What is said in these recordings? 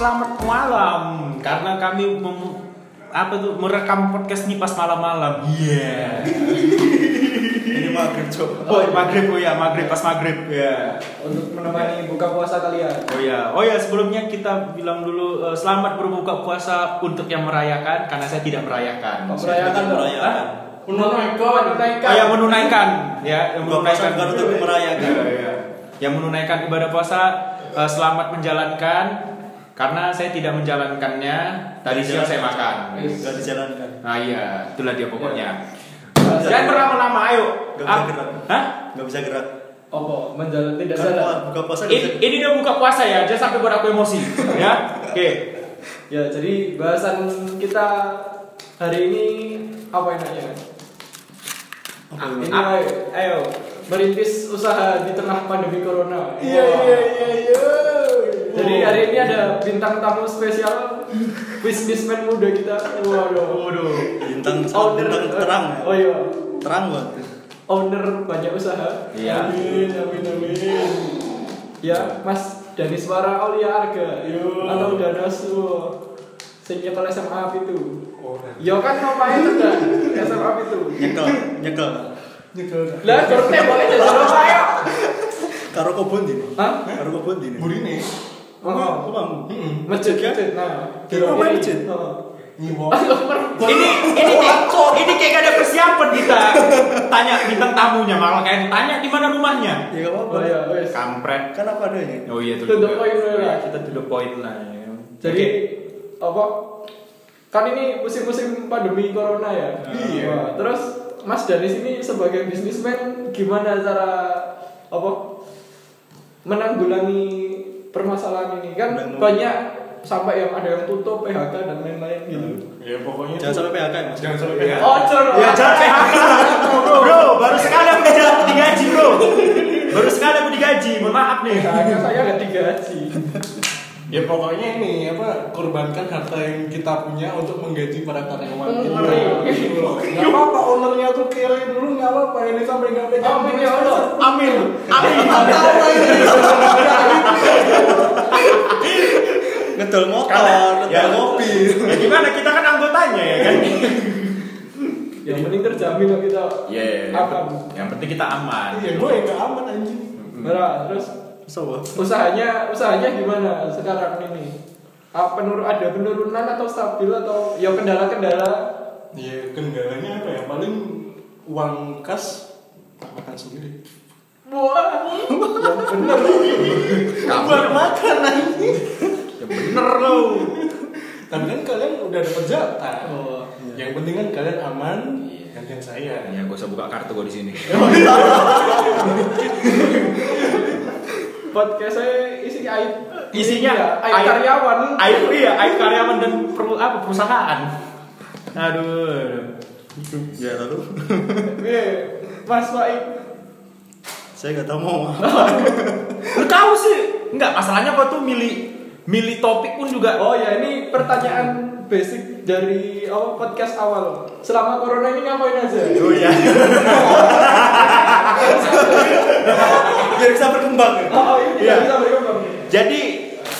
selamat malam karena kami mem- apa tuh merekam podcast ini pas malam-malam. Iya. Ini maghrib coba. Oh, maghrib oh ya, maghrib pas maghrib ya. untuk menemani buka puasa kalian. Oh ya, oh ya sebelumnya kita bilang dulu eh, selamat berbuka puasa untuk yang merayakan karena saya tidak merayakan. Oh, merayakan. Merayakan. Hah? Menunaikan, menunaikan. Oh, yang menunaikan ya, yang menunaikan bukan untuk merayakan. Iya, iya. Yang menunaikan ibadah puasa eh, selamat menjalankan karena saya tidak menjalankannya tadi siang saya makan. Yes. Gak dijalankan. Nah iya, itulah dia pokoknya. Iya. Jangan berlama-lama, ayo. Gak bisa Ah, gerak. Hah? Gak bisa gerak. Apa? Menjalan tidak sadar. buka- puasa Ini, ini dia buka puasa ya, jangan sampai buat aku emosi, ya. Oke. Ya, jadi bahasan kita hari ini apa enaknya? Apa Ini ayo, ayo merintis usaha di tengah pandemi corona. Iya iya iya iya. Jadi hari ini ada bintang tamu spesial businessman muda kita. Waduh. Waduh. Bintang Owner. bintang terang ya. Oh iya. Terang banget. Owner banyak usaha. Iya. Amin amin amin. Ya, Mas Daniswara Aulia Arga. Yo. Atau Danasu. Sing nyekel SMA itu. Oh, Yo kan nomornya itu kan SMA itu. Nyekel, nyekel. Nyekel. Lah, dorte boleh jadi Surabaya. Karo kobon dini. Hah? Karo kobon dini. Burine. Oh. Heeh. Masjid, masjid. Nah, Di rumah masjid? Ini ini ini kayak gak ada persiapan kita. Tanya bintang tamunya malah kayak tanya di mana rumahnya. Ya gak apa-apa. Oh iya, wes. Kampret. Kan apa adanya? Oh iya tuh. To the point, Iya, lah. kita to the point lah. ya. Jadi apa? Kan ini musim-musim pandemi corona ya. Iya. Terus Mas Danis ini sebagai bisnismen gimana cara apa menanggulangi permasalahan ini kan Menanggulangi. banyak sampai yang ada yang tutup PHK dan lain-lain gitu. Ya pokoknya. Jangan sampai PHK ya mas. Jangan sampai Iya. PHK. Oh, coro. Ya jangan PHK Bro, baru sekali aku diga- digaji bro Baru sekali aku digaji, mohon maaf nih Kayaknya saya nggak digaji. Ya pokoknya ini apa korbankan harta yang kita punya untuk menggaji para karyawan. Hmm, ngeri. Gitu. Nggak apa-apa ownernya tuh kiri dulu nggak apa-apa ini sampai nggak pegang. Amin ya Allah. Amin. Amin. Apa ini? Ngedol motor, Karena- ya. ngedol mobil. Ya gimana, kita kan anggotanya ya kan Yang penting terjamin loh kita. Iya, Aman. yang penting kita aman Iya gue yang aman anjing. Nah, terus Sobo. usahanya usahanya gimana sekarang ini? Apa penurun ada penurunan atau stabil atau ya kendala-kendala? Ya kendalanya apa ya? Paling uang kas tak makan sendiri. Wah, yang bener. Buat makan anjing. Ya bener loh Tapi kan kalian udah dapat jatah. Oh, Yang penting kan kalian aman, Iya. gantian saya. Ya gak usah buka kartu gue di sini. Podcast saya isi aib Isinya Iya, aib, aib- karyawan. Aib iya, aib karyawan dan perlu apa perusahaan. Aduh. Ya lalu. Eh, Mas Waib. Saya gak tahu mau apa. Lu tahu sih? Enggak, masalahnya kok tuh milih milih topik pun juga Oh ya, ini pertanyaan basic dari apa podcast awal. Selama corona ini ngapain aja? Oh iya. Biar bisa berkembang. ya. Oh, ini Iya. tidak bisa berkembang. Jadi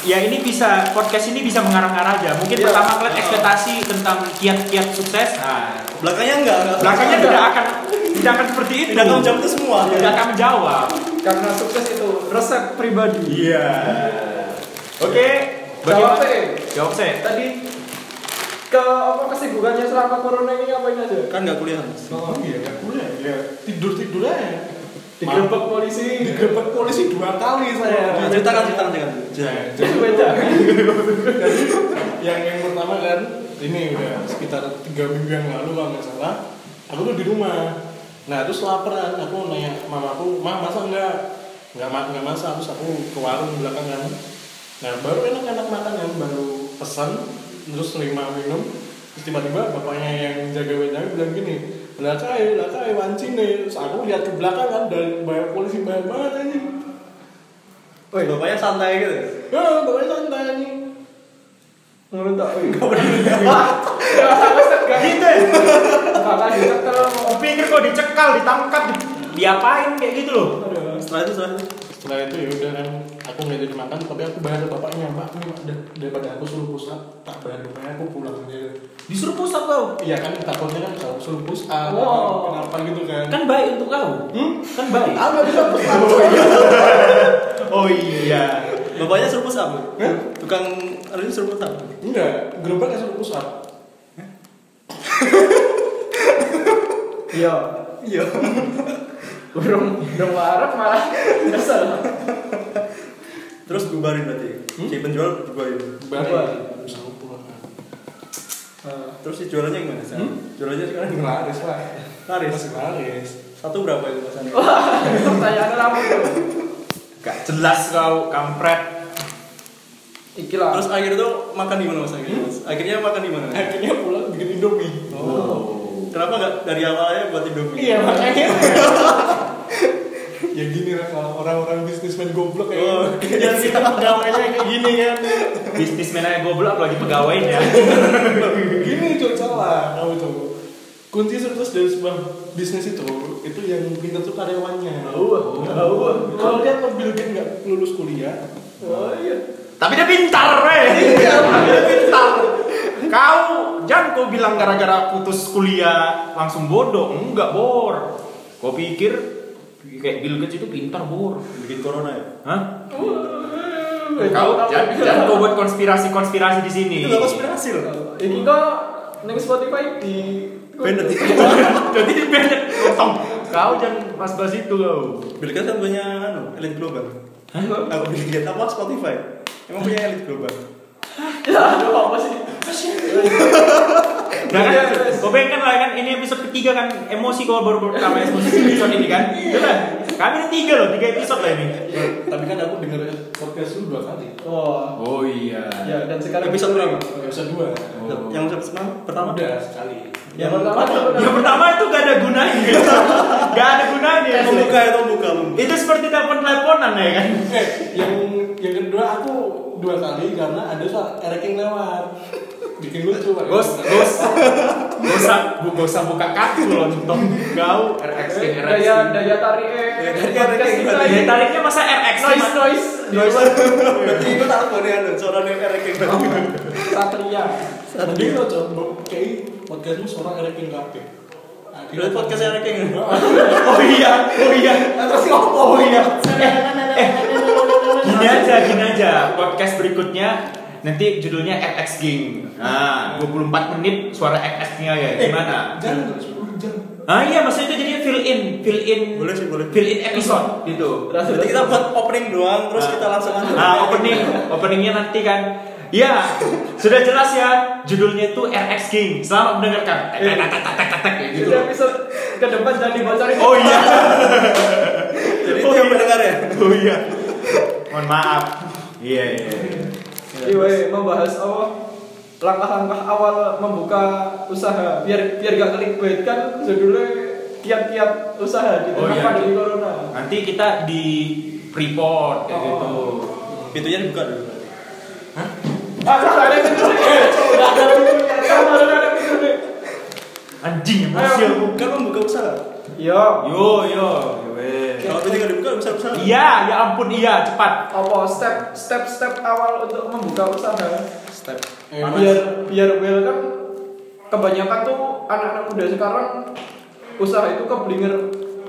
ya ini bisa podcast ini bisa mengarang-arah aja. Mungkin Iya. pertama kalian ekspektasi tentang kiat-kiat sukses. Nah, Belakangnya enggak. enggak. belakangnya tidak akan tidak akan seperti itu. Tidak tahu jam itu semua. Tidak akan menjawab. Karena sukses itu resep pribadi. Iya. Oke. Jawab bagaimana- eh. Jawab saya. Tadi ke apa kesibukannya selama corona ini ngapain aja? Kan nggak kuliah mas. Oh iya, nggak kuliah. Ya tidur tidur aja. Digerebek polisi. Digerebek polisi dua kali saya. Nah, ceritakan, ceritakan, ceritakan. Nah, Itu jadi beda. Yang yang pertama kan ini udah sekitar tiga minggu yang lalu kalau nggak salah aku tuh di rumah nah terus laparan aku nanya mamaku mah masa nggak nggak nggak masak terus aku ke warung belakangan nah baru enak-enak makan kan baru pesan terus terima minum terus tiba-tiba bapaknya yang jaga jaga bilang gini lah kai lah kai wancing nih terus aku lihat ke belakang kan dari banyak polisi banyak banget anjing Woi, bapaknya santai gitu. ya bapaknya santai anjing Menurut tak? Ya, harus tegas. Gitu. ya? Kakak dicekel. Pikir kok dicekal, ditangkap, di- diapain kayak gitu loh. Setelah itu, setelah itu. Setelah itu ya udah kan aku nggak jadi makan tapi aku bayar ke bapaknya mbak daripada aku suruh pusat tak bayar bapaknya aku pulang aja Disuruh pusat kau. iya kan takutnya kan kalau suruh push up Wow. kenapa gitu kan Kan baik untuk kau. hmm? Kan baik. apa bisa push up Oh iya. Bapaknya suruh push up. Tukang anu suruh push up. enggak gerobaknya suruh push up Iya. Iya. Burung burung warak malah kesel. Terus bubarin berarti. Si penjual bubarin. pulang Nah, Terus si jualannya gimana sih? Jualannya sekarang gimana? laris lah Laris. masih laris Satu berapa itu pesannya? Wah, pertanyaannya lama tuh. Gak jelas kau kampret. Iki lah. Terus akhirnya tuh makan di mana mas akhirnya? Mas? Akhirnya makan di mana? akhirnya pulang bikin indomie Oh. Kenapa nggak dari awalnya buat Indomie? iya makanya. Ya gini lah kalau orang-orang bisnismen goblok ya. Oh, yang kita pegawainya kayak gini kan? Bisnismen aja goblok apalagi pegawainya. gini tuh salah. Kamu tuh kunci sukses dari sebuah bisnis itu itu yang pintar tuh karyawannya. Oh, oh, kalau dia Bill Gates nggak lulus kuliah oh iya. Tapi dia pintar, weh. Iya, dia pintar. Kau jangan kau bilang gara-gara putus kuliah langsung bodoh. Enggak, Bor. Kau pikir kayak Bill Gates itu pintar, Bor. Bikin corona ya? Hah? Eh, Kau jangan, jangan kau buat konspirasi-konspirasi di sini. Itu konspirasi loh. Iki kok ning Spotify di Bennett. Jadi di Bennett potong. Kau jangan mas-mas itu kau. Bill Gates kan punya anu, elit global. Aku Bill Gates apa Spotify? Emang punya elit global. Ya, aduh apa sih? Nah kan, Iya, kau bayangkan lah kan ini episode ketiga kan emosi kau baru pertama episode ini kan. Udah, kami ini tiga loh, tiga episode lah ini. tapi kan aku denger podcast lu dua kali Wah. Oh iya. Ya, dan sekarang Episode berapa? episode dua Yang pertama? Pertama? udah sekali Yang pertama Yang pertama itu gak ada gunanya. gak ada. Membuka itu membuka. membuka. Itu seperti telepon-teleponan ya kan. eh yang yang kedua aku dua kali karena ada suara ereking lewat bikin lucu Pak. Gos, gos, usah, bu- buka kartu loh, nonton kau RX Eh, RX. daya daya tarik eh Daya tarik daya tariknya masa RX noise noise Noise. Berarti itu tak apa nih anu, suara nih ereking. satria Tadi lo coba kayak podcastmu suara ereking kafe Berarti podcast ereking. Oh iya, oh iya. Terus ngopo Oh iya. Eh, gini aja, gini aja. Podcast berikutnya nanti judulnya RX Gang. Nah, 24 menit suara RX-nya ya. Gimana? Jangan 10 jam. Ah iya, maksudnya itu jadi fill in, fill in, Boleh sih, boleh. fill in episode gitu. Berarti kita buat opening doang, terus kita langsung aja. Nah, opening, openingnya nanti kan. Ya, sudah jelas ya. Judulnya itu RX King. Selamat mendengarkan. Tek, tek, tek, tek, tek, tek, gitu. Jadi episode ke depan jangan dibocorin Oh iya. Jadi Oh, yang iya. mendengar ya. Oh iya. Mohon maaf. Iya, iya. iya. Membahas apa langkah-langkah awal membuka usaha biar biar gak clickbait kan judulnya kiat-kiat usaha di Oh, tengah iya. pandemi corona. Nanti kita di report kayak Oh. gitu. Pintunya dibuka dulu. Ah, Anjing emosi aku. Kan membuka usaha. Iya. Yo, yo. Weh. Kalau pintunya nggak dibuka, bisa usaha. Iya, ya ampun iya, cepat. Apa step step step awal untuk membuka usaha? Step. Eh, biar biar well kan kebanyakan tuh anak-anak muda sekarang usaha itu keblinger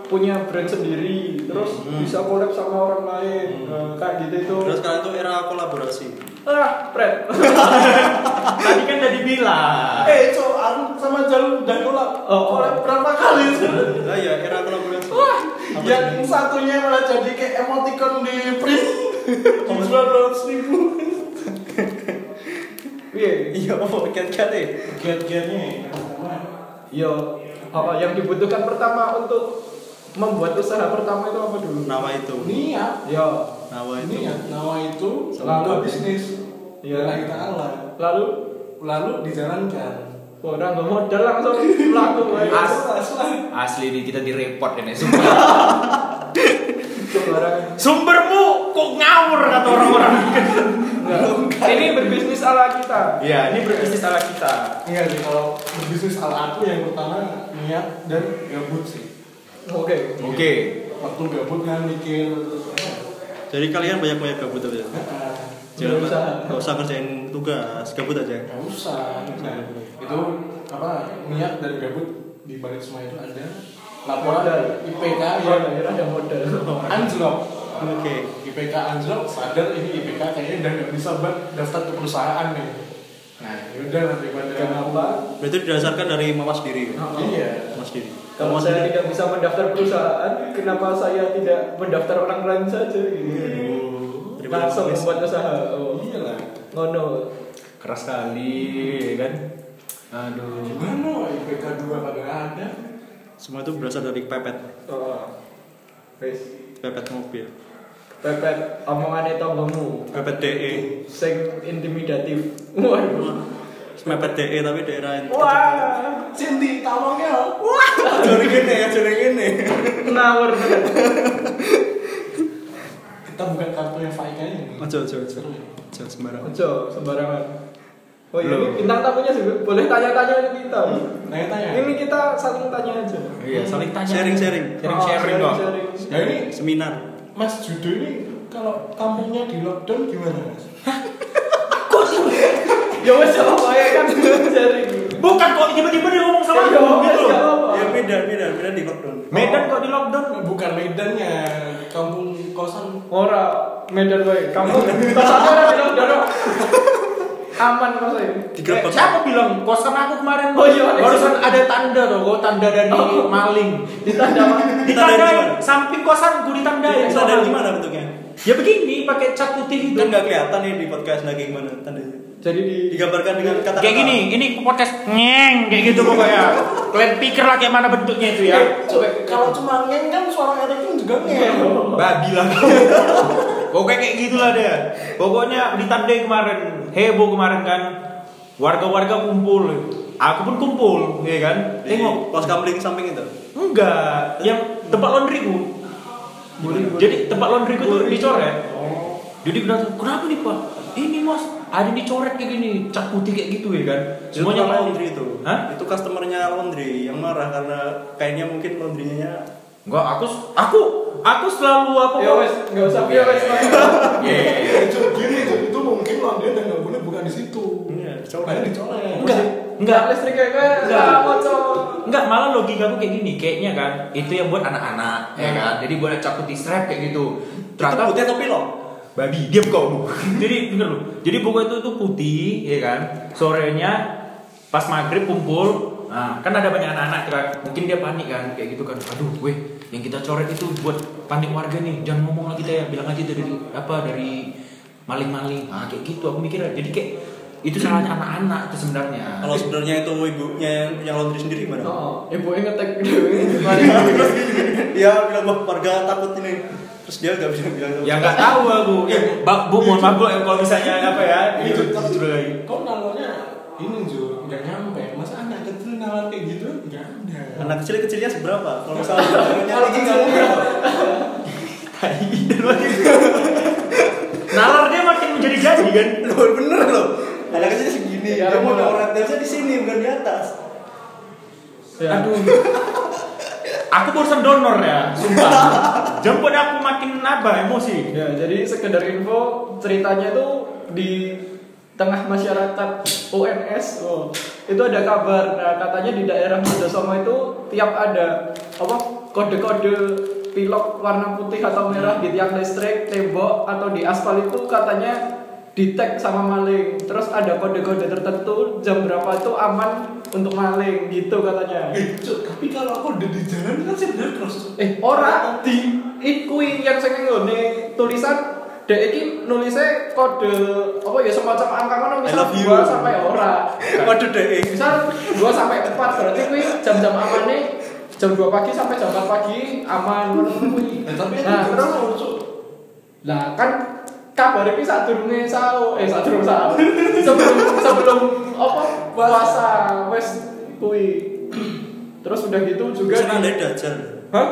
punya brand sendiri terus Hmm. bisa collab sama orang lain Nah, kayak gitu itu Terus sekarang tuh era kolaborasi. Ah Fred Tadi kan udah dibilang. Eh, so, aku sama Jalur udah kolab. Oh, kolab berapa kali? Nah ya, era kolaborasi. Wah, Apa yang satunya malah jadi kayak emoticon di print. Dijual dua ratus ribu. iya Iya, apa kiat-kiat deh. Giat-giatnya yang pertama. iya apa yang dibutuhkan pertama untuk membuat usaha pertama itu apa dulu Nama itu. Niat. ya Nama itu. Niat. Nawa itu Selalu. bisnis. Iya. Lillahi ta'ala. lalu Lalu dijalankan. orang nggak modal langsung laku As. Aslan. Asli ini kita di report ini sumpah. Sumbermu kok ngawur kata orang-orang. Ini berbisnis ala kita Iya, ini berbisnis ala kita. Iya kalau berbisnis ala aku yang pertama niat dan gabut sih. Oke Oke. Waktu gabut kan mikir Jadi kalian banyak-banyak gabut aja. Jangan Berusaha. nggak usah kerjain tugas, gabut aja. Gak usah. Nah, itu apa niat dari gabut di balik semua itu ada laporan Modal. IPK yang ada modal. anjlok. Oke. IPK anjlok sadar ini IPK kayaknya udah nggak bisa buat daftar ke perusahaan nih. Nah, yaudah lah daripada Kenapa? Berarti didasarkan dari mama sendiri. Oh. Iya. Mama sendiri. Kalau saya tidak bisa mendaftar perusahaan, kenapa saya tidak mendaftar orang lain saja? Gitu. Daripada Langsung membuat usaha. Oh. Iya lah. Ngono. Keras sekali, ya kan? Aduh. Gimana IPK 2 kagak ada? Semua itu berasal dari pepet, Oh. Wes. pepet mobil, Pepet omongannya tonggomu. pepet DE, Sing intimidatif. Waduh. Pepet DE tapi daerah yang Wah. Cinti, tolong ya. Jori gini ya, jori gini. Ngawur. Kita bukan kartunya Faika ini. Ojo, ojo, ojo, ojo sembarang. Ojo sembarangan. Oh iya, ini bintang tamunya juga boleh tanya-tanya ke kita. Tanya-tanya. Ini kita saling tanya aja. Iya, saling tanya. Sharing, sharing. Sharing-sharing Oh, kok. sharing. Ya ini Seminar. Mas Judo ini kalau kampungnya di lockdown gimana mas? Ya wes ya Bukan kok tiba-tiba dia ngomong sama Ya aku gitu loh. Ya Medan, Medan, Medan di lockdown. Medan kok di lockdown. Bukan Medannya, kampung kosan. Ora Medan wae. Kamu kosannya ora bilang doro. Aman kok saya. Eh, siapa bilang kosan aku kemarin Oh iya, ada. barusan ada tanda tuh, kok tanda dari Oh. maling. Ditanda di mana? samping kosanku ditandai. Bisa dari gimana bentuknya? Ya begini, pakai cat putih gitu. Kan nggak kelihatan nih di podcast lagi gimana tandanya. Jadi di Digambarkan dengan kata-kata. Kayak gini, ini podcast nyeng kayak gitu pokoknya. Kalian pikir lah kayak mana bentuknya itu ya. Coba kalau cuma ngeng kan suara Eric juga ngeng. Babi lah. Pokoknya kayak gitulah dia. Pokoknya ditandai kemarin, heboh kemarin kan. Warga-warga kumpul. Aku pun kumpul, ya kan? Di Tengok. pos kamling samping itu. Enggak, yang tempat laundryku. Jadi tempat laundryku tuh dicoret. Jadi bilang, kenapa nih pak? Ini mas, ada dicoret kayak gini, cat putih kayak gitu ya kan? Semuanya Semuanya laundry itu. Hah? Itu customernya laundry yang marah karena kainnya mungkin laundrynya Enggak, aku aku aku selalu apa? Ya wes, enggak usah ya wes. Ya, itu gini itu, itu mungkin laundry dan nggak boleh bukan di situ. Iya, dicoret. Enggak, enggak. listrik kayak Enggak. moco. Enggak, malah logika aku kayak gini, kayaknya kan itu yang buat anak-anak, ya kan. Jadi buat cat putih strap kayak gitu. Itu Ternyata putih atau pilok? Babi diam kau jadi bener loh jadi pokoknya itu tuh putih ya kan? Sorenya pas maghrib kumpul nah kan ada banyak anak-anak kan. Mungkin dia panik kan kayak gitu kan. Aduh weh yang kita coret itu buat panik warga nih. Jangan ngomong lagi kita ya bilang aja dari apa dari maling-maling. Nah kayak gitu aku mikirnya. Jadi kayak itu salahnya anak-anak itu sebenarnya. Kalau sebenarnya itu ibunya yang, yang laundry sendiri gimana? Oh, ibu yang ngetek. Dia bilang warga takut ini. Terus dia nggak bisa bilang. ya nggak tahu aku ya Bang, bu mohon maaf Bu, ya, kalau misalnya apa ya Itu tapi lagi kok nalarnya ini Ju, nggak nyampe. Masa anak kecil nalar kayak gitu? Nggak ada. Anak kecil kecilnya seberapa? Kalau misalnya Kalau kecil berapa? nalar dia makin menjadi jadi kan Loh, bener loh. Anak kecil segini. Ya, dia mau orientasinya di sini bukan di atas. Ya. Aduh. Aku barusan donor ya, sumpah. Jemput aku makin apa emosi. Ya, jadi sekedar info ceritanya itu di tengah masyarakat UNS oh, itu ada kabar nah, katanya di daerah Mojosomo itu tiap ada apa kode-kode pilok warna putih atau merah di tiang listrik tembok atau di aspal itu katanya di tag sama maling terus ada kode-kode tertentu jam berapa itu aman untuk maling gitu katanya Eh, Ju, tapi kalau aku udah di jalan kan saya bener terus. Eh, ora di ikui yang sing nggone tulisan dek iki nulisnya kode apa ya semacam angka ngono misal love you. 2 sampai ora. Waduh deh. Misal 2 sampai 4 berarti kuwi jam-jam amane jam 2 pagi sampai jam 4 pagi aman ngono kuwi. Eh, tapi Nah, terus lah kan kabar iki sadurunge sahur eh sadurung sahur. sebelum sebelum apa puasa wes kuwi. Terus udah gitu juga di- dari dajal. Hah?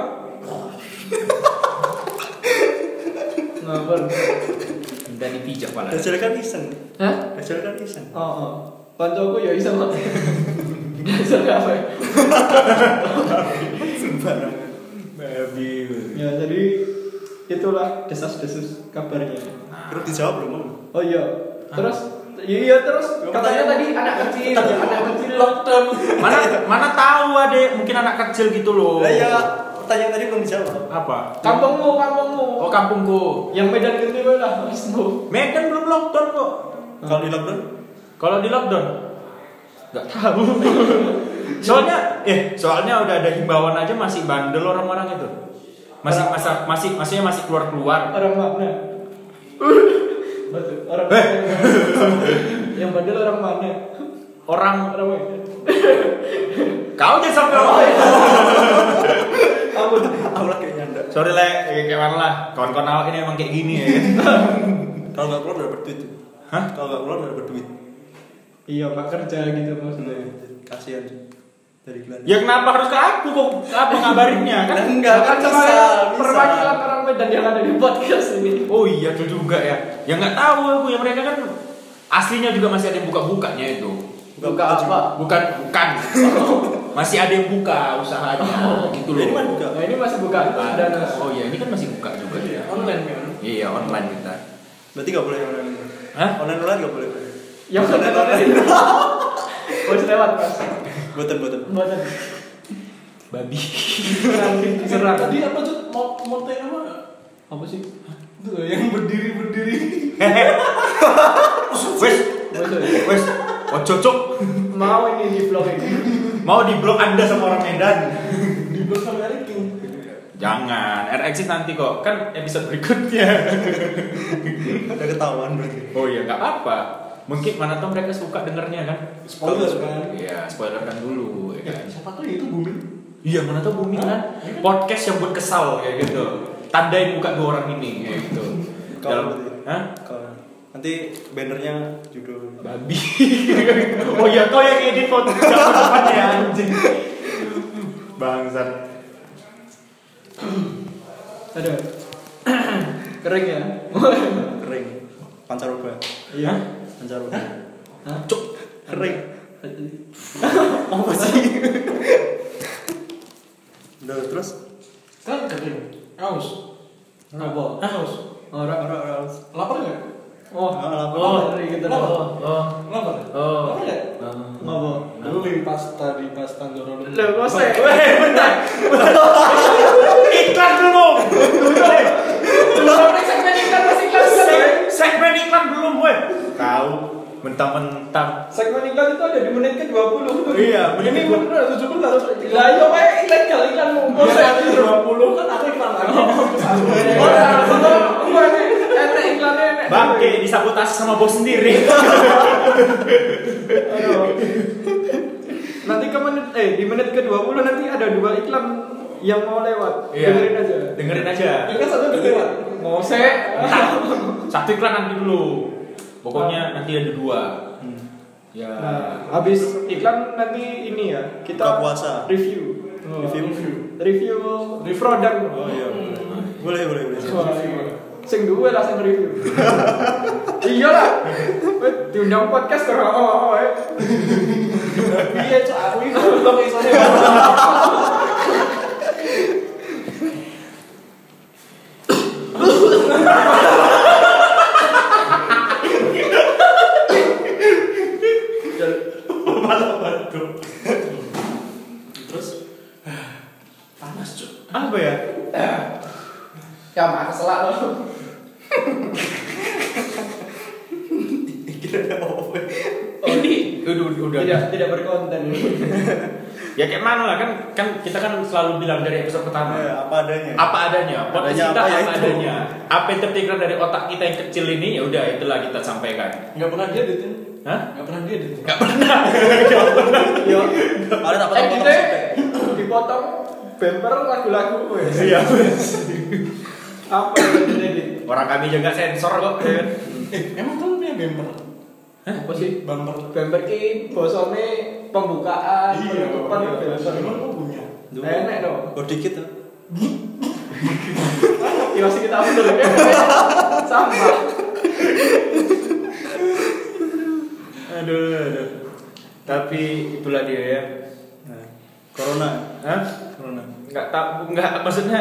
Ngapur. Minta dipijak pala. Dajal kan iseng. Hah? Dajal kan iseng. Oh, oh. Koncoku ya iso kok. Biasa apa? Sembarangan. Babi. Ya jadi itulah desas-desus kabarnya. Terus dijawab belum? Om? Oh iya. Terus iya terus katanya tadi anak kecil, anak kecil lockdown Mana mana tahu adek, mungkin anak kecil gitu loh. Lah ya, pertanyaan tadi belum dijawab. Apa? Kampungmu, kampungmu. Oh kampungku. Yang Medan Gede lah, Wisnu. Medan belum lockdown kok. Kalau di lockdown? Kalau di lockdown nggak tahu. soalnya eh soalnya udah ada himbauan aja masih bandel orang-orang itu. Masih masa masih maksudnya masih keluar-keluar. Orang mana? Betul. Orang Eh. yang bandel orang mana? Orang Orang mana? kau jangan sampai orang. Ampun. Aku lah kayak nyanda. Sorry le, kayak mana lah. Kawan-kawan awak ini emang kayak gini ya. Kalau nggak keluar nggak dapat duit. Hah? Kalau nggak keluar nggak dapat duit. Iya, Pak kerja gitu maksudnya. Kasihan dari Glenn. Ya kenapa harus ke aku kok apa ngabarinnya kan? Enggak kan Kan bisa, sama perwakilan orang Medan yang ada di podcast ini. Oh iya itu juga ya. Ya nggak tahu aku ya mereka kan aslinya juga masih ada yang buka-bukanya itu. Buka baju. apa? Bukan bukan. masih ada yang buka usahanya gitu loh. Ini buka. Nah, ini masih buka dan Oh iya ini kan masih buka juga ya. online kan Iya online kita. Berarti nggak boleh online. Hah? Online online nggak boleh. yang konten online. Harus lewat, Mas. Buatan buatan. Buatan Babi. diserang. tadi apa tuh mau mau tanya apa Apa sih? itu loh, yang berdiri berdiri Wes, wes. Oh cocok. Mau ini di vlog ini. Mau di blok Anda sama orang Medan. di blog sama Eric Jangan, RX nanti kok kan episode berikutnya. Ada ketahuan berarti. Oh iya nggak apa. Mungkin mana tahu mereka suka dengernya kan? spoiler kan Iya, spoilerkan dulu ya ya kan. siapa tuh itu booming Iya, mana tahu booming kan? Podcast yang buat kesal kayak gitu. Tandain muka dua orang ini kayak gitu. Kalau Dalam. Hah? Nanti bannernya judul Babi. oh iya, kau yang edit foto zaman depannya anjing. Bangsat. Ada. Kering ya? kering pancaroba. Iya. Pancaroba. Hah? Cuk. Kering. Apa sih? Udah terus kan kering aus Apa? aus Orang orang orang lapar nggak Oh, lapar. oh, dari kita Lapar. oh, oh, lapar Oh. lapar nggak ngapa? dulu beli pasta di pasta Doro Lah, kok? Weh, bentar. Iklan belum. Belum segmen iklan masih Segmen iklan belum, weh. Tahu mentang-mentang. Segmen iklan itu ada di menit ke 20 Iya, menit Ini ke- bener 17 Lah iya kayak ilegal iklan mau dua puluh kan aku iklan lagi. Oh, ya, kalau gua ini enak iklannya enak. Bangke disabotase sama bos sendiri. Nanti ke menit eh di menit ke-20 nanti ada dua iklan yang mau lewat. Dengerin aja. Dengerin aja. Ini kan satu berdua. Mau se Ntar, satu iklan nanti dulu. Pokoknya nanti ada dua. Ya. Nah, habis iklan nanti ini ya kita Buka puasa. review. Oh. Review. Review produk. Oh iya. Boleh boleh boleh. Wah, Sing duwe lah sing review. iya lah. Diundang podcast kok oh, oh, eh. Iya, cok aku ini belum isone. Terus panas cok. Apa ya? Ya mak selak lo. Ini udah udah. udah. Tidak tidak berkonten. Ya kayak mana lah kan kan kita kan selalu bilang dari episode pertama. Eh, apa adanya. apa adanya podcast Adanya kita apa apa, ya itu. adanya apa yang terpikir dari otak kita yang kecil ini ya udah itulah kita sampaikan Enggak pernah dia dit. Hah? Enggak pernah dia dit. Gak pernah Yo. Paling apa Eh kita sih? dipotong bumper lagu-lagu iya Apa yang edit? orang kami juga sensor kok emang kamu punya bumper? Apa sih? Bumper. Bumper ki bosone pembukaan, penutupan iya. biasa. Emang kamu punya? Enak dong. Oh dikit tuh. Ya masih kita ambil ya. Sama. aduh aduh tapi itulah dia ya corona. Hah? Corona. nggak tak nggak maksudnya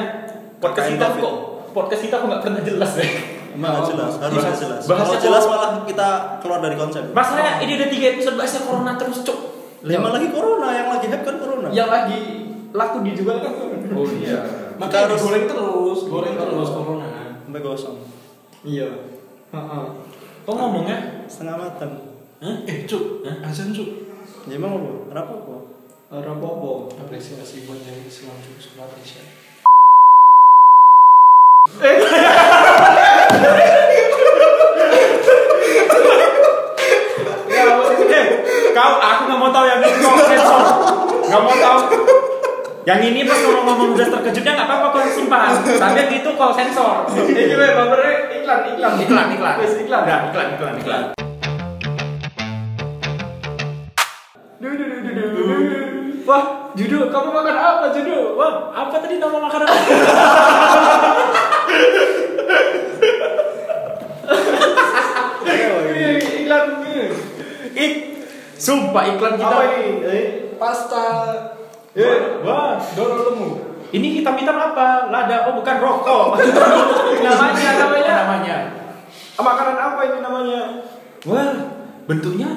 podcast kita kok podcast kita kok nggak pernah jelas deh. Emang nggak jelas, harus Bahas- jelas. bahasnya Kalau jelas kok- malah kita keluar dari konsep. Masalahnya ini ada tiga episode bahasnya corona terus cuk. Lima lagi corona, yang lagi hype kan corona. Yang lagi laku dijual kan. Oh iya. Makanya harus- goreng terus, goreng terus corona. Sampai gosong. Iya. Heeh. Kok ngomongnya? Setengah matang. Hah? Eh, cuk, azan cuk. Ya emang apa? Kenapa apa? Apa-apa. Apresiasi buat yang Islam cuk sekolah. Ya, Eh, kau aku nggak mau tahu yang itu kau sensor. Nggak mau tahu. Yang ini pas ngomong-ngomong udah terkejutnya nggak apa-apa kau simpan. Tapi yang itu kau sensor. ini gue bapernya iklan, iklan, Iklan, iklan. Iklan, iklan, iklan. Wah, Judo, kamu makan apa, Judo? Wah, apa tadi nama makanan? Iklan. Ik, sumpah iklan kita. Apa ini? Eh, Pasta. Eh, Wah, Doro lemu. ini hitam-hitam apa? Lada, oh bukan rokok. namanya, namanya. namanya. Makanan apa ini namanya? Wah, bentuknya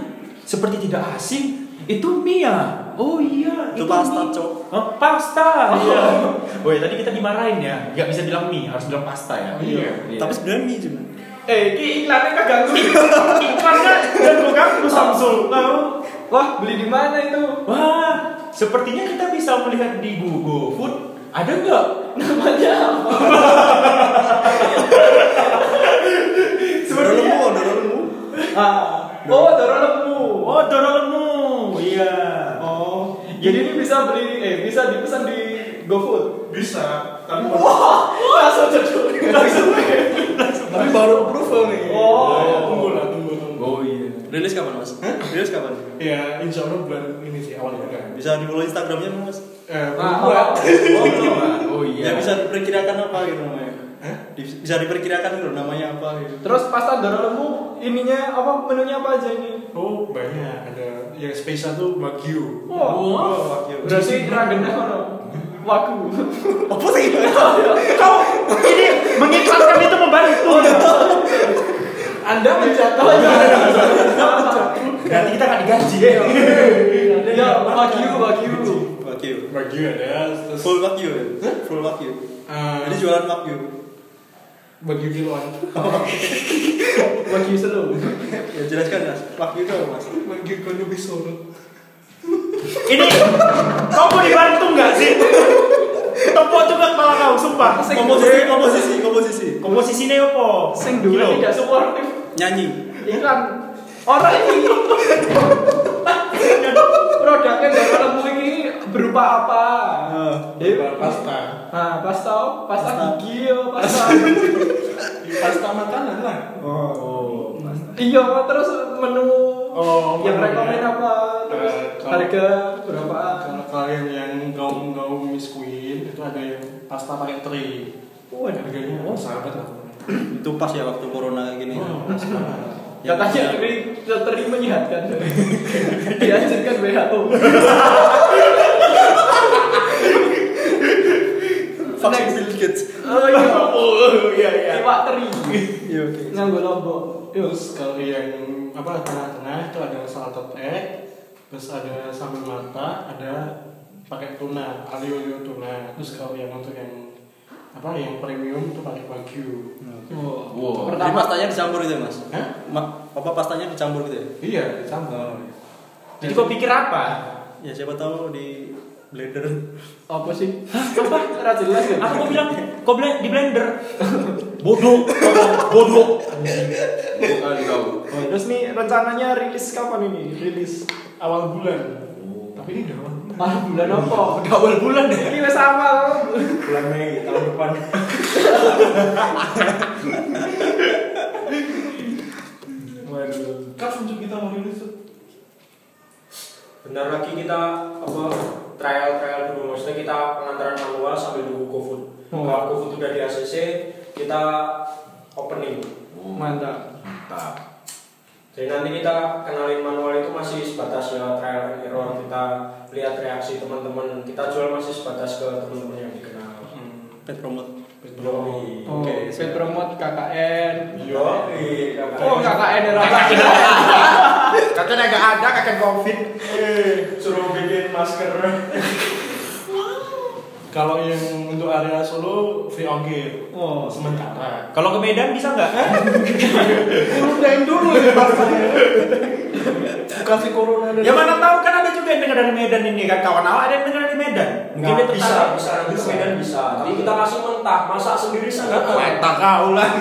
seperti tidak asing. Itu mie ya? Oh iya, Itu pasta, mie. Cok. Oh, pasta. Iya. Woi, tadi kita dimarahin ya. Gak bisa bilang mie, harus bilang pasta ya. Iya. Tapi sebenarnya mie cuma. Eh, ini iklannya kagak ganggu. iklannya ganggu Samsul. Tahu? Wah, beli di mana itu? Wah, sepertinya kita bisa melihat di Google Food. Ada nggak? Namanya apa? Doro lemu, doro lemu. Ah, oh, Doro jadi ini bisa beli, eh bisa dipesan di GoFood. Bisa, tapi Wah, langsung jatuh, langsung. tapi baru approval nih. Oh. Ya, tunggu lah, tunggu tunggu. Oh iya. Rilis kapan mas? Rilis kapan? Ya, insya Allah bulan ini sih awal bulan. Bisa di follow Instagramnya mas? Eh, Ah, bulan. Oh. Oh iya. Ya bisa diperkirakan apa gitu namanya? Hah? Bisa diperkirakan gitu namanya apa gitu? Terus pasta Lemu, ininya apa menunya apa aja ini? Oh, banyak. Ada yang spesial tuh Wagyu. Wah, Wah, wakil. berarti ragennya mana? Waku. Apa sih? Kau ini mengiklankan itu membantu. Anda menjatuh Berarti kita nggak digaji ya. Ya, Wagyu, Wagyu. Wakil. Wagyu ada, Full wakil ya? Full wakil. eh, Jadi jualan wakil. Wagyu kiloan. Wagyu selu. Ya jelaskan mas. Wakil itu apa mas? Wagyu kono besoro. Ini kau mau dibantu nggak sih? Topok juga kepala kau, sumpah. Komposisi, komposisi, komposisi. Komposisinya apa? Sing Kilo. tidak suportif. Nyanyi. Iklan orang ini produknya Doro Lemu ini berupa apa? Eh, Pasta. Nah, pasta, pasta Pasta. gigi, ya, pasta. Pasta makanan lah. Oh. iya, terus menu Oh, yang menunya. rekomen apa? Terus Eh, kalau- harga berapa? Kalau kalian yang Miss Queen itu ada yang pasta pakai teri. Oh, ada. Harganya oh sahabat lah. Itu pas ya waktu corona kayak gini. Oh. Katanya teri menyehatkan. Dianjurkan WHO. Vaksin Bill Gates. Oh iya. Oh iya iya. Iwak teri. Iya oke. Nganggo lombok. Terus kalau yang apa tengah-tengah itu ada salted egg, terus ada sambal mata, ada pakai tuna, alio alio tuna. Terus kalau yang untuk yang apa yang premium itu pakai wagyu. Oh. Wow. Jadi Pertama pastanya dicampur gitu ya mas? Hah? Ma apa pastanya dicampur gitu ya? Iya, dicampur. Jadi kau pikir apa? Ya siapa tahu di blender. apa sih? Apa? Ora jelas ya. Aku mau bilang, kau bilang di blender. Bodoh, bodoh. Kali kau. Oh, terus nih rencananya rilis kapan ini? Rilis Awal bulan. Tapi ini udah awal bulan. ah bulan apa? Udah awal bulan deh. Ini wes awal. Bulan Mei tahun depan. Waduh. Kapan tuh kita mau rilis tuh? Bentar lagi kita apa trial trial dulu maksudnya kita pengantaran manual sambil nunggu GoFood. Oh. Kalau GoFood udah di ACC kita opening. Mantap. Mantap. Jadi nanti kita kenalin manual itu masih sebatas ya trial and error kita lihat reaksi teman-teman kita jual masih sebatas ke teman-teman yang dikenal. Hmm. Pet promote. Yoi. Oh, Oke, paid promote KKN. Kakak. Oh, KKN era KKN. Katanya nggak ada kakek covid. Eh, suruh bikin masker. Kalau yang untuk area Solo free ongkir. Oh, Sementara. Kalau ke Medan bisa nggak? Udahin dulu ya bahasanya. Kasih corona Ya mana tahu kan ada juga yang dengar dari Medan ini kan kawan awak ada yang dengar dari Medan. Mungkin dia bisa, bisa ke Medan bisa. Jadi kita kasih mentah, masak sendiri sana. Mantap kau lah.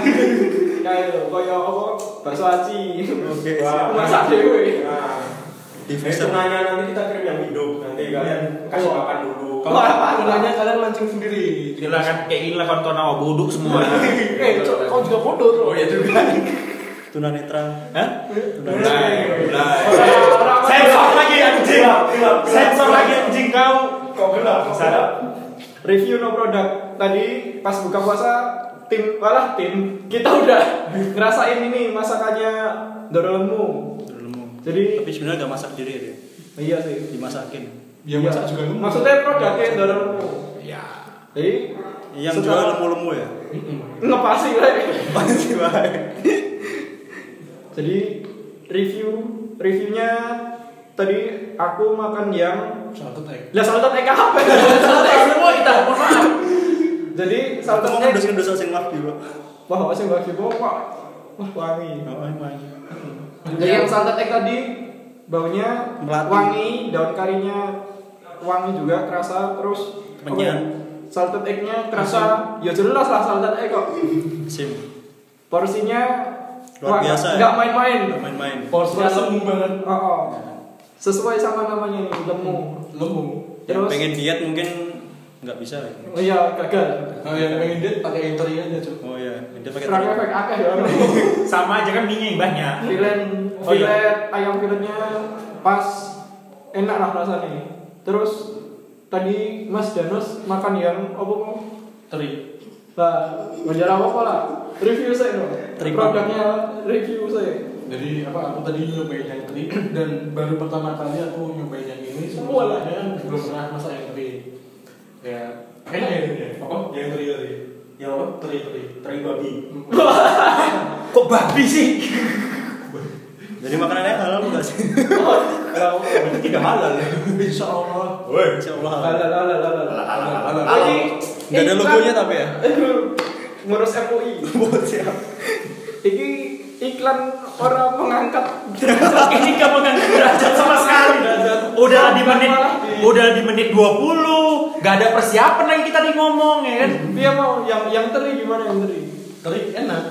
kayak itu, kaya apa? Bakso aci. Oke. Masak dewe. Nah, Di itu nanya nanti kita kirim yang hidup. Nanti kalian kasih makan dulu. Kalau coronanya kalian mancing sendiri. Gila kan kayak gila kan kawan awak bodoh semua. Eh, Cok, kau juga bodoh. Oh iya juga. Tunanetra. Hah? Mulai. Mulai. Orang-orang- Sensor lagi anjing. Sensor lagi anjing kau. Kok gelap? Kok Sadap. Review no produk. Tadi pas buka puasa tim malah tim kita udah ngerasain ini masakannya dorolemu. Lemu. Jadi Tapi sebenarnya gak masak diri dia. iya sih. Dimasakin. Ya masak juga lu. Maksudnya produknya dorolemu. Ya. Jadi Yang setelah- jual lemu-lemu ya. ngepasi lah. Pasti baik. Jadi review reviewnya tadi aku makan yang Satu tag. lah salted egg apa? salted egg semua kita. Maaf. Jadi salted egg. ngedos-ngedos sing love juga. Wah, masih bagi wah wah wangi. Main. Jadi yang salted egg tadi baunya Melati. wangi, daun karinya wangi juga kerasa terus oh, salted egg-nya kerasa ya jelas lah salted egg kok. Sim. Porsinya Luar wah, biasa ya? nggak main-main. Nggak Main-main. Porsinya lemu banget. Oh, oh. Sesuai sama namanya nih, lemu. Lemu. Yang Terus pengen diet mungkin nggak bisa. ya. Oh iya, gagal. Nah, yang pengen diet pakai yang teri aja, Cok. Oh iya, dia pakai Serang teri. efek akeh ya. Sama aja kan minyak yang banyak. Filet, Oh, iya. filet ayam filetnya pas enak lah rasanya. Terus tadi Mas Danus makan yang apa kok? Teri. Lah, menjara apa lah? Review saya dong. Terima. Produknya review saya. Jadi apa aku tadi nyobain yang teri dan baru pertama kali aku nyobain yang ini sebelumnya belum pernah masak yang teri. Ya, enak ya ini ya? Apa? Yang teri tadi. Yang apa? Teri teri. Teri babi. Kok babi sih? Jadi makanannya halal enggak sih? Kalau Tidak halal. Insya Allah. Woi. Insya Allah halal. lala lala. Halal. Lagi Nggak ada logonya tapi ya? ngurus MUI. Buat siap. Iki iklan orang mengangkat Ini gak mengangkat derajat sama sekali. Udah di menit udah di menit 20, gak ada persiapan lagi kita di ngomong ya kan. Dia mau yang yang teri gimana yang teri? Teri enak.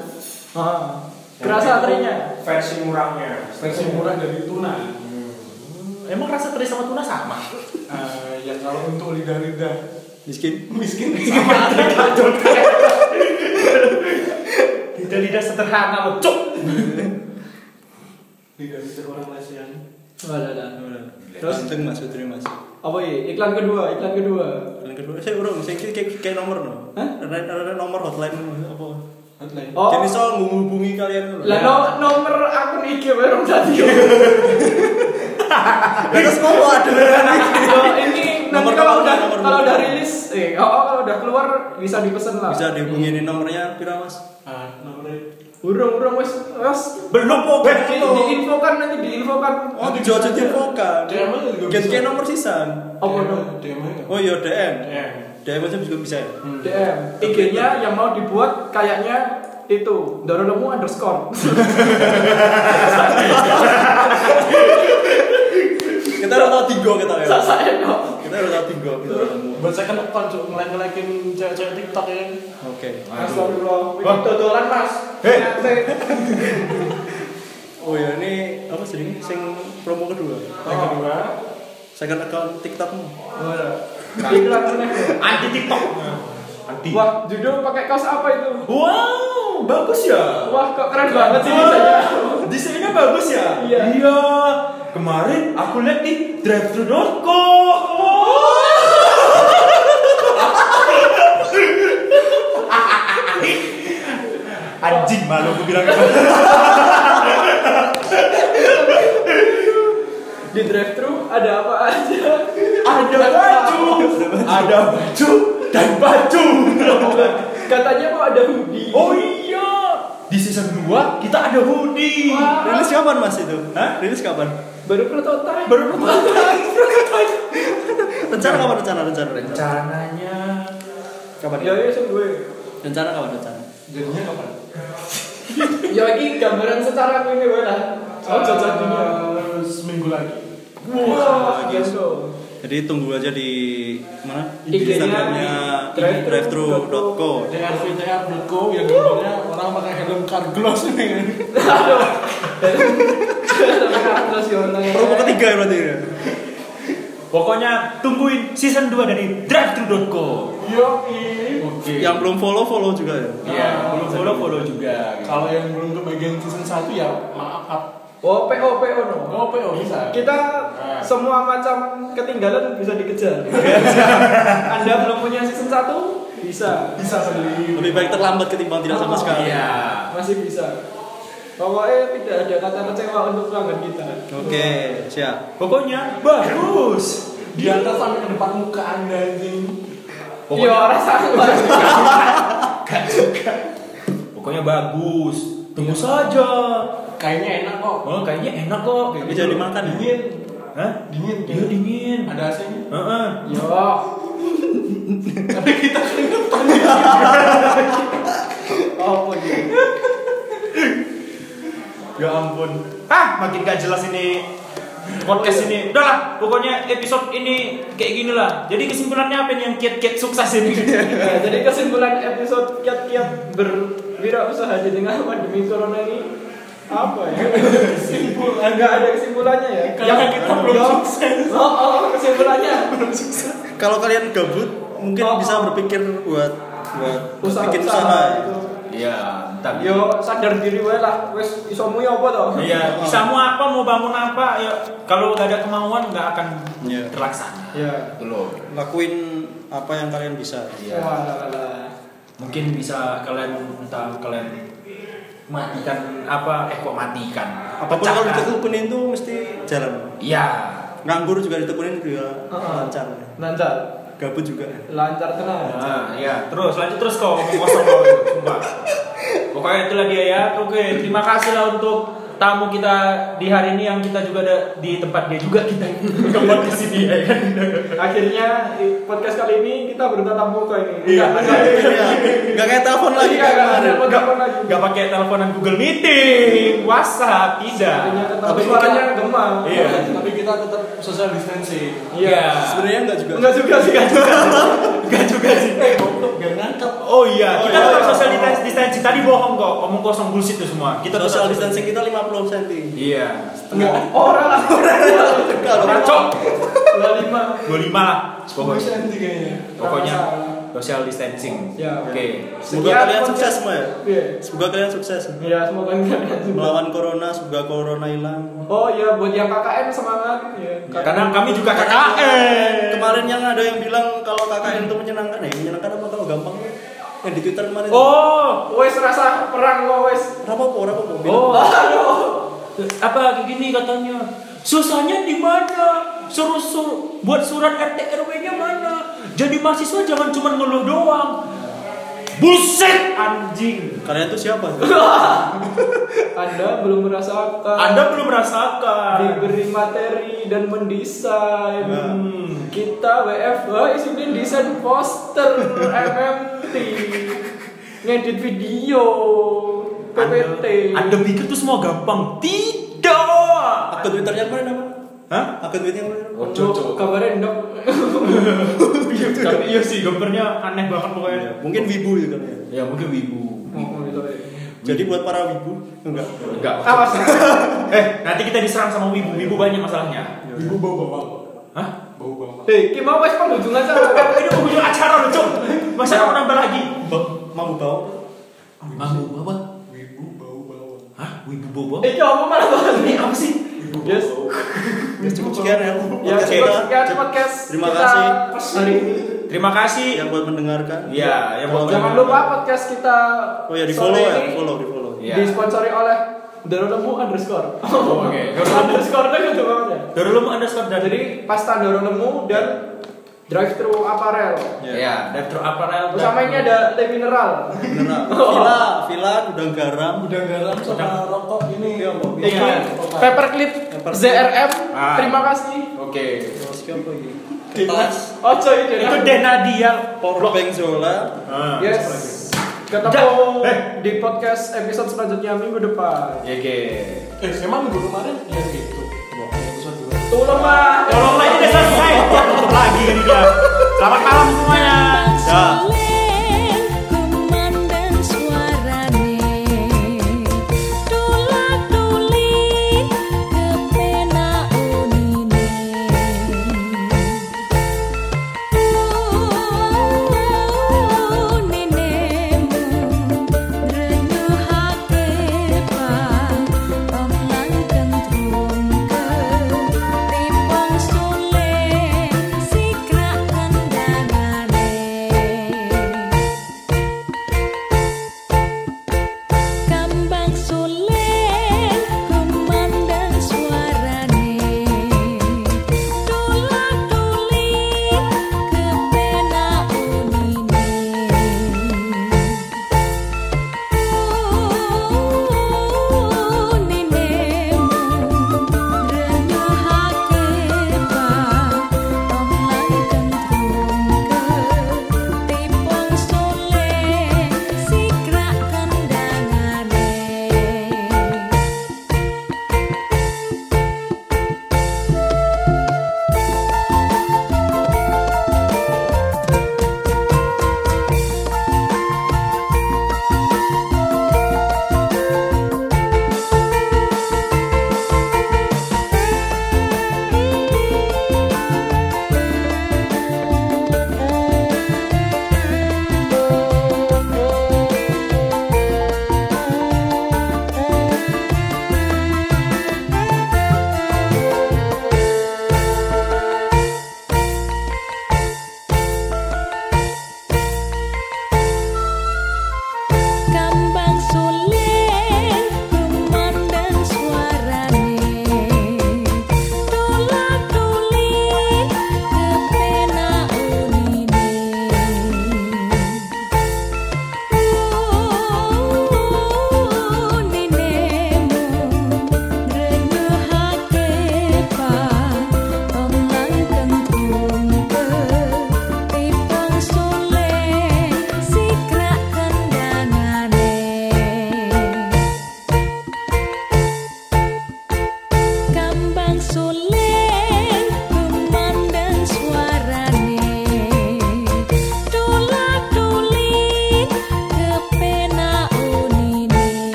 Ah, kerasa terinya. Versi murahnya. Versi murah dari tuna. Emang rasa teri sama tuna sama? Eh, yang kalau untuk lidah-lidah Miskin. miskin Sama Lidah-lidah sederhana lo, cuk. lidah-lidah orang Malaysian. Ada ada. Terus Ganteng mas, Putri mas. Apa ya? Iklan kedua, iklan kedua. Yang kedua, saya urung, saya kayak kayak- kayak nomor no. Hah? Ada nomor hotline apa? Hotline. Oh. Jadi soal menghubungi kalian. Lah no, nomor akun IG baru tadi. Terus ngomong ada Oh, ini nanti Nomor kalau nomor, udah nomor, kalau udah rilis, eh, oh, oh, kalau udah keluar bisa dipesan lah. Bisa dihubungin ini nomornya pira mas? Urung urung wes wes. Belum kok, Di, di, diinfokan nanti diinfokan. Oh, jauh-jauh diinfokan. DM aja juga Ganti bisa. kayak nomor sisan. Apa DM, dong? DM aja. Oh iya DM. DM. DM aja juga bisa ya. Hmm. DM. IG-nya yang mau dibuat kayaknya itu dorolemu underscore. Kita udah tahu tiga kita ya. Saya kok. Udah tahu tiga. Tahu. Buat saya kan account cuk ngelek-ngelekin cewek-cewek TikTok ya. Oke. Astagfirullah. Ini dodolan mas. Hei. Oh ya ini apa sih ini? Sing promo kedua. Yang kedua, Second account TikTokmu. Iklan aneh. Anti TikTok. Anti. Wah, judul pakai kaos apa itu? Wow, bagus ya. Wah, kok keren banget sih desainnya. Desainnya bagus ya? Iya. Kemarin aku lihat di drive-thru.co. Anjing malu aku bilang. Di drive thru ada apa aja? Ada baju, ada baju, dan baju. Katanya mau ada hoodie. Oh iya. Di season 2 kita ada hoodie. Wah. Rilis kapan mas itu? Hah? Rilis kapan? Baru prototype. Baru prototype. Rencana kapan rencana rencana rencana? Rencananya Kapan? Ya ya sih gue. Rencana kapan rencana? Jadinya kapan? Ya lagi gambaran secara ini gue lah. Oh jadinya. Eh, seminggu lagi. Wah, gitu. Jadi tunggu aja di mana? IG-nya Instagramnya drive-thru. drive-thru.co. drvtr.co yang gambarnya orang pakai helm car gloss ini. Aduh. Promo ketiga ya berarti ya? pokoknya tungguin season 2 dari drive-thru.co. Yoi. Oke. Yang belum follow follow juga ya. Iya, belum follow follow juga. Kalau yang belum kebagian season 1 ya maaf. maaf. Oh, PO PO no. Oh, PO bisa. Kita Nah. semua macam ketinggalan bisa dikejar. Anda belum punya season 1? Bisa. bisa sendiri. Lebih baik terlambat ketimbang tidak sama Oh, sekali. Iya. Masih bisa. Pokoknya tidak ada kata kecewa untuk pelanggan kita. Oke, siap. Pokoknya bagus. Di atas sampai ke depan muka anda anjing. Iya, rasa Pokoknya bagus. Tunggu saja. Kayaknya enak kok. Oh, kayaknya enak kok. kayak gitu. jadi makan ya? Dingin. Hah? Dingin. Iya dingin. Ada AC-nya. Heeh. Yo, Tapi kita keringetan. apa gitu? Ya ampun. Ah, makin gak jelas ini podcast ini. Udahlah, pokoknya episode ini kayak gini lah. Jadi kesimpulannya apa nih yang kiat-kiat sukses ini? Nah, jadi kesimpulan episode kiat-kiat berwirausaha di tengah pandemi corona ini apa ya? Kesimpulan nggak ada kesimpulannya ya? Karena kita belum sukses. Oh, oh, kesimpulannya Kalau kalian gabut, mungkin Oh. bisa berpikir buat buat usaha bikin usaha usaha. itu. Iya, entar. Yo sadar diri wae lah, wes isomu ya apa toh? Iya, bisa mau apa, mau bangun apa, ya kalau gak ada kemauan nggak akan Iya. terlaksana. Ya. Belum. Lakuin apa yang kalian bisa. Iya. Mungkin bisa kalian entah kalian matikan apa, eh kok matikan? Apa pun kalau Pecahkan. ditekunin tuh mesti jalan. Iya. Nganggur juga ditekunin juga Heeh. lancar. Lancar, Gabut juga. lancar tenang. Nah, ya, terus lanjut terus kok ngomong kosong kok sumpah. Pokoknya itulah dia ya. Oke, terima kasih lah untuk tamu kita di hari ini yang kita juga ada di tempat dia juga kita tempat di sini ya kan. Akhirnya di podcast kali ini kita bertatap muka ini. Iya. Iya. Gak kayak telepon lagi Iya, kayak enggak, kemarin. enggak, enggak, enggak lagi. Gak pakai teleponan Google Meeting, WhatsApp, tidak. Tetap Tapi suaranya kita- gema. Iya. Tapi kita tetap social distancing. Iya. Sebenarnya enggak juga. Enggak juga sih, enggak juga. Enggak juga sih. Eh, goblok biar nangkep. Oh iya, Oh kita iya, tetap iya. social distancing. Tadi bohong kok, omong kosong bullshit itu semua. Kita tetap Social distancing kita 50 cm. Iya. Enggak. Orang lah. Kacau. 25. 25 lah. Pokoknya Pokoknya. Social distancing. Ya. Oke. Semoga Sekian kalian sukses semua ya. Iya. Semoga kalian sukses. Ya, semoga kalian juga. Melawan corona, semoga corona hilang. Oh iya, buat yang KKN semangat. Ya, Karena kami juga KKN. Kemarin yang ada yang bilang kalau KKN itu menyenangkan ya, menyenangkan apa kalau gampang? Yang di Twitter kemarin. Oh, wes rasa perang kok wes. Rapopo, rapopo. Oh. Aduh. apa gini katanya? Susahnya di mana? Suruh suruh buat surat RT RW-nya mana? Jadi mahasiswa jangan cuma ngeluh doang. Buset anjing. Kalian tuh siapa? Anda belum merasakan. Anda belum merasakan. diberi materi dan mendesain. Hmm. Kita WFH isinya desain poster MMT, ngedit video, PPT. Anda, anda pikir tuh semua gampang? Tidak. Akun Twitternya kemarin apa? Hah? Apa? Oh, Untuk cocok. kabarnya dok. Tapi iya sih gambarnya aneh banget pokoknya. Mungkin wibu gitu kan ya. Ya mungkin wibu. Oh, gitu ya. Jadi buat para wibu enggak. Enggak. Awas. Eh, nanti kita diserang sama wibu. Wibu banyak masalahnya. Ibu bau bawang. Hah? Bau bawang. Hei, kita mau wes penghujung acara. Eh, ini penghujung acara loh, Cok. Masa mau nambah lagi? Mau bau? Mambu apa? Ibu bau bawang. Hah? Wibu bobo? Eh, kamu malah bahas Ini apa sih? Yes. Ya cukup sekian ya. Ya, cukup sekian podcast. Terima kasih hari ini. Terima kasih. yang buat mendengarkan. Iya, yang buat Jangan lupa podcast kita. Oh ya di follow ya, follow, di follow. Iya. Disponsori oleh Dorolemu underscore. Oh, oke. underscore itu banget ya. Mau underscore dari Jadi pasta Dorolemu dan drive thru apparel. Ya, dan thru apparel. Bersama ini ada teh mineral. Beneran. Villa, villa gudang garam. Udah garam sama rokok ini. Iya, Mbak. Ini paperclip ZRM. Ah. Terima kasih. Oke. Terus apa Oh coy itu. Itu Denadia. powerbank Zola. Ah. Yes. Ketemu eh. di podcast episode selanjutnya minggu depan. Oke. Eh, emang minggu kemarin ya gitu. Episode dua. Tolong. Tolong lagi udah selesai. Lagi ini dia. Selamat malam semuanya. Dah.